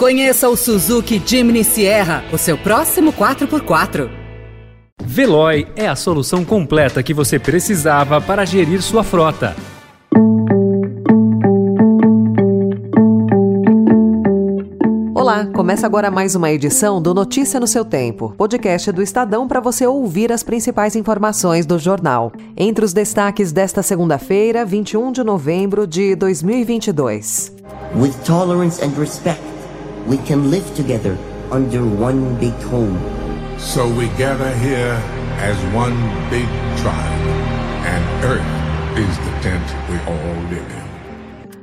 Conheça o Suzuki Jimny Sierra, o seu próximo 4x4. Veloy é a solução completa que você precisava para gerir sua frota. Olá, começa agora mais uma edição do Notícia no seu Tempo, podcast do Estadão para você ouvir as principais informações do jornal. Entre os destaques desta segunda-feira, 21 de novembro de 2022. With tolerance and respect, we can live together under one big home. So we gather here as one big tribe, and Earth is the tent we all live in.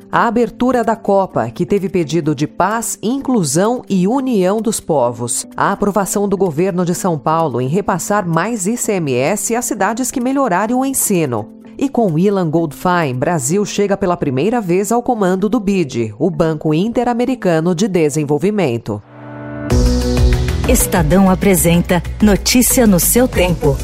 A abertura da Copa, que teve pedido de paz, inclusão e união dos povos. A aprovação do governo de São Paulo em repassar mais ICMS às cidades que melhorarem o ensino. E com Ilan Goldfein, Brasil chega pela primeira vez ao comando do BID, o Banco Interamericano de Desenvolvimento. Estadão apresenta Notícia no seu tempo.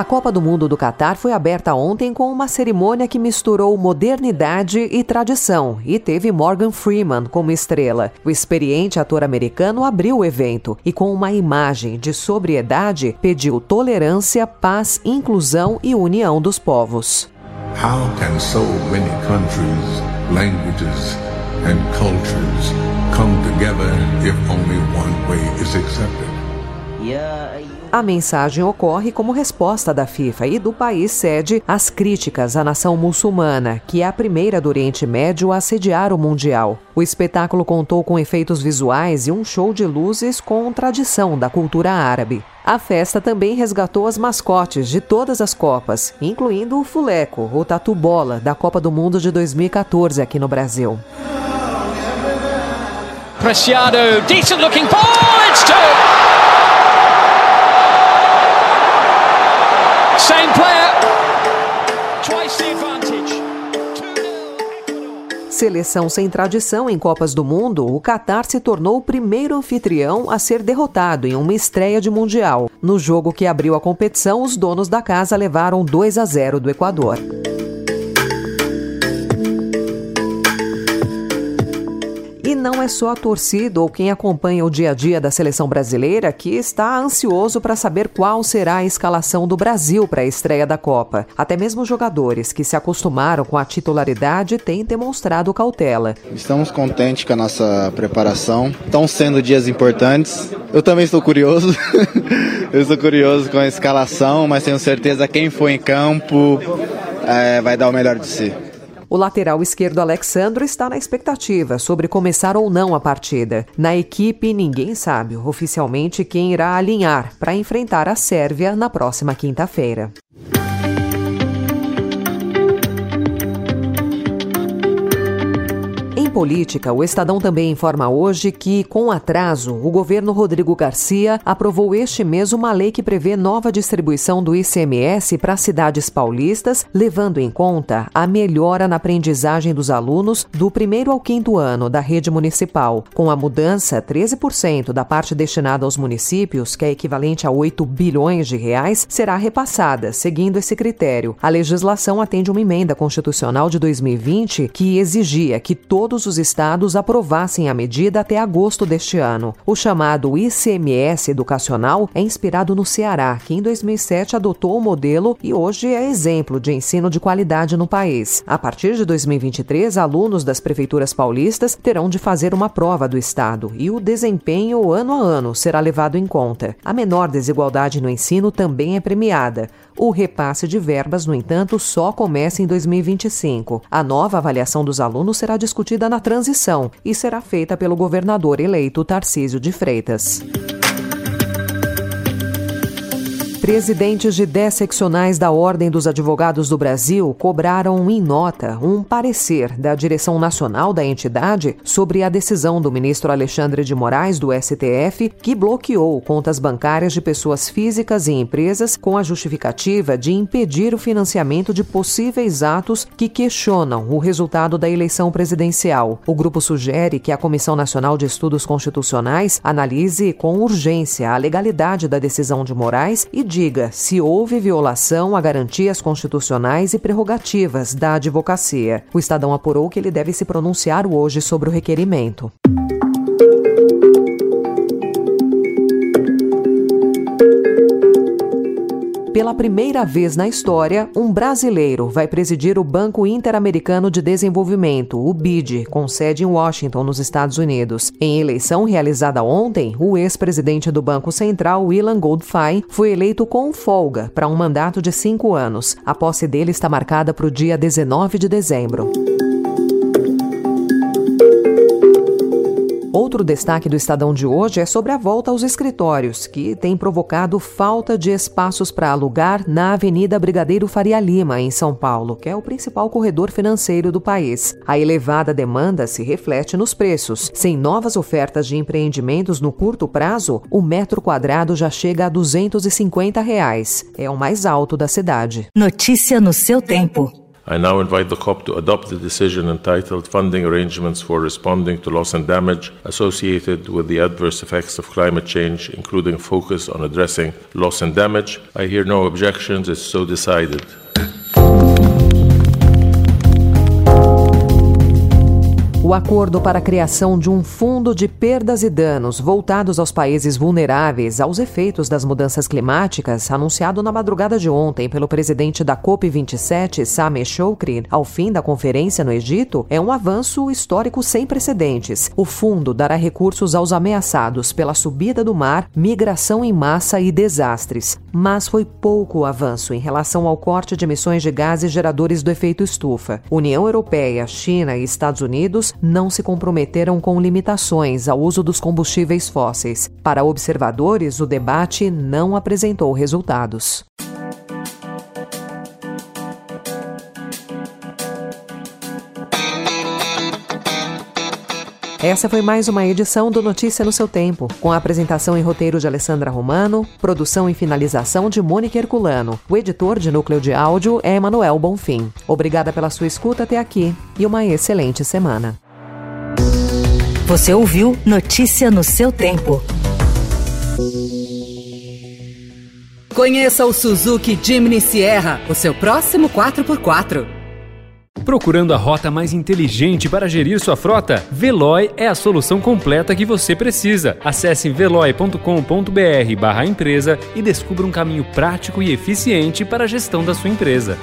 A Copa do Mundo do Catar foi aberta ontem com uma cerimônia que misturou modernidade e tradição e teve Morgan Freeman como estrela. O experiente ator americano abriu o evento e, com uma imagem de sobriedade, pediu tolerância, paz, inclusão e união dos povos. How can so many countries, languages, and cultures come together if only one way is accepted? A mensagem ocorre como resposta da FIFA e do país sede às críticas à nação muçulmana, que é a primeira do Oriente Médio a sediar o Mundial. O espetáculo contou com efeitos visuais e um show de luzes com tradição da cultura árabe. A festa também resgatou as mascotes de todas as Copas, incluindo o Fuleco, o Tatu Bola, da Copa do Mundo de 2014 aqui no Brasil. Preciado, decent looking ball, it's two! Seleção sem tradição em Copas do Mundo, o Catar se tornou o primeiro anfitrião a ser derrotado em uma estreia de Mundial. No jogo que abriu a competição, os donos da casa levaram 2 a 0 do Equador. Não é só a torcida ou quem acompanha o dia a dia da seleção brasileira que está ansioso para saber qual será a escalação do Brasil para a estreia da Copa. Até mesmo jogadores que se acostumaram com a titularidade têm demonstrado cautela. Estamos contentes com a nossa preparação. Estão sendo dias importantes. Eu também estou curioso. Eu estou curioso com a escalação, mas tenho certeza que quem for em campo é, vai dar o melhor de si. O lateral esquerdo Alexandro está na expectativa sobre começar ou não a partida. Na equipe, ninguém sabe oficialmente quem irá alinhar para enfrentar a Sérvia na próxima quinta-feira. Política, o Estadão também informa hoje que, com atraso, o governo Rodrigo Garcia aprovou este mês uma lei que prevê nova distribuição do ICMS para cidades paulistas, levando em conta a melhora na aprendizagem dos alunos do primeiro ao quinto ano da rede municipal. Com a mudança, 13% da parte destinada aos municípios, que é equivalente a 8 bilhões de reais, será repassada, seguindo esse critério. A legislação atende uma emenda constitucional de 2020 que exigia que todos os estados aprovassem a medida até agosto deste ano. O chamado ICMS educacional é inspirado no Ceará, que em 2007 adotou o modelo e hoje é exemplo de ensino de qualidade no país. A partir de 2023, alunos das prefeituras paulistas terão de fazer uma prova do estado e o desempenho ano a ano será levado em conta. A menor desigualdade no ensino também é premiada. O repasse de verbas, no entanto, só começa em 2025. A nova avaliação dos alunos será discutida na transição e será feita pelo governador eleito Tarcísio de Freitas. Presidentes de 10 seccionais da Ordem dos Advogados do Brasil cobraram em nota um parecer da direção nacional da entidade sobre a decisão do ministro Alexandre de Moraes do STF que bloqueou contas bancárias de pessoas físicas e empresas com a justificativa de impedir o financiamento de possíveis atos que questionam o resultado da eleição presidencial. O grupo sugere que a Comissão Nacional de Estudos Constitucionais analise com urgência a legalidade da decisão de Moraes e diga se houve violação a garantias constitucionais e prerrogativas da advocacia. O Estadão apurou que ele deve se pronunciar hoje sobre o requerimento. Pela primeira vez na história, um brasileiro vai presidir o Banco Interamericano de Desenvolvimento, o BID, com sede em Washington, nos Estados Unidos. Em eleição realizada ontem, o ex-presidente do Banco Central, Ilan Goldfein, foi eleito com folga para um mandato de cinco anos. A posse dele está marcada para o dia 19 de dezembro. Outro destaque do Estadão de hoje é sobre a volta aos escritórios, que tem provocado falta de espaços para alugar na Avenida Brigadeiro Faria Lima, em São Paulo, que é o principal corredor financeiro do país. A elevada demanda se reflete nos preços. Sem novas ofertas de empreendimentos no curto prazo, o metro quadrado já chega a 250 reais. É o mais alto da cidade. Notícia no seu tempo. I now invite the COP to adopt the decision entitled Funding Arrangements for Responding to Loss and Damage Associated with the Adverse Effects of Climate Change, including focus on addressing loss and damage. I hear no objections, it's so decided. O acordo para a criação de um fundo de perdas e danos voltados aos países vulneráveis aos efeitos das mudanças climáticas, anunciado na madrugada de ontem pelo presidente da COP27, Sameh Shoukri, ao fim da conferência no Egito, é um avanço histórico sem precedentes. O fundo dará recursos aos ameaçados pela subida do mar, migração em massa e desastres. Mas foi pouco avanço em relação ao corte de emissões de gases geradores do efeito estufa. União Europeia, China e Estados Unidos não se comprometeram com limitações ao uso dos combustíveis fósseis. Para observadores, o debate não apresentou resultados. Essa foi mais uma edição do Notícia no seu tempo, com a apresentação e roteiro de Alessandra Romano, produção e finalização de Mônica Herculano. O editor de núcleo de áudio é Emanuel Bonfim. Obrigada pela sua escuta até aqui e uma excelente semana. Você ouviu Notícia no seu tempo. Conheça o Suzuki Jimny Sierra, o seu próximo 4x4. Procurando a rota mais inteligente para gerir sua frota? Veloy é a solução completa que você precisa. Acesse veloy.com.br/empresa e descubra um caminho prático e eficiente para a gestão da sua empresa.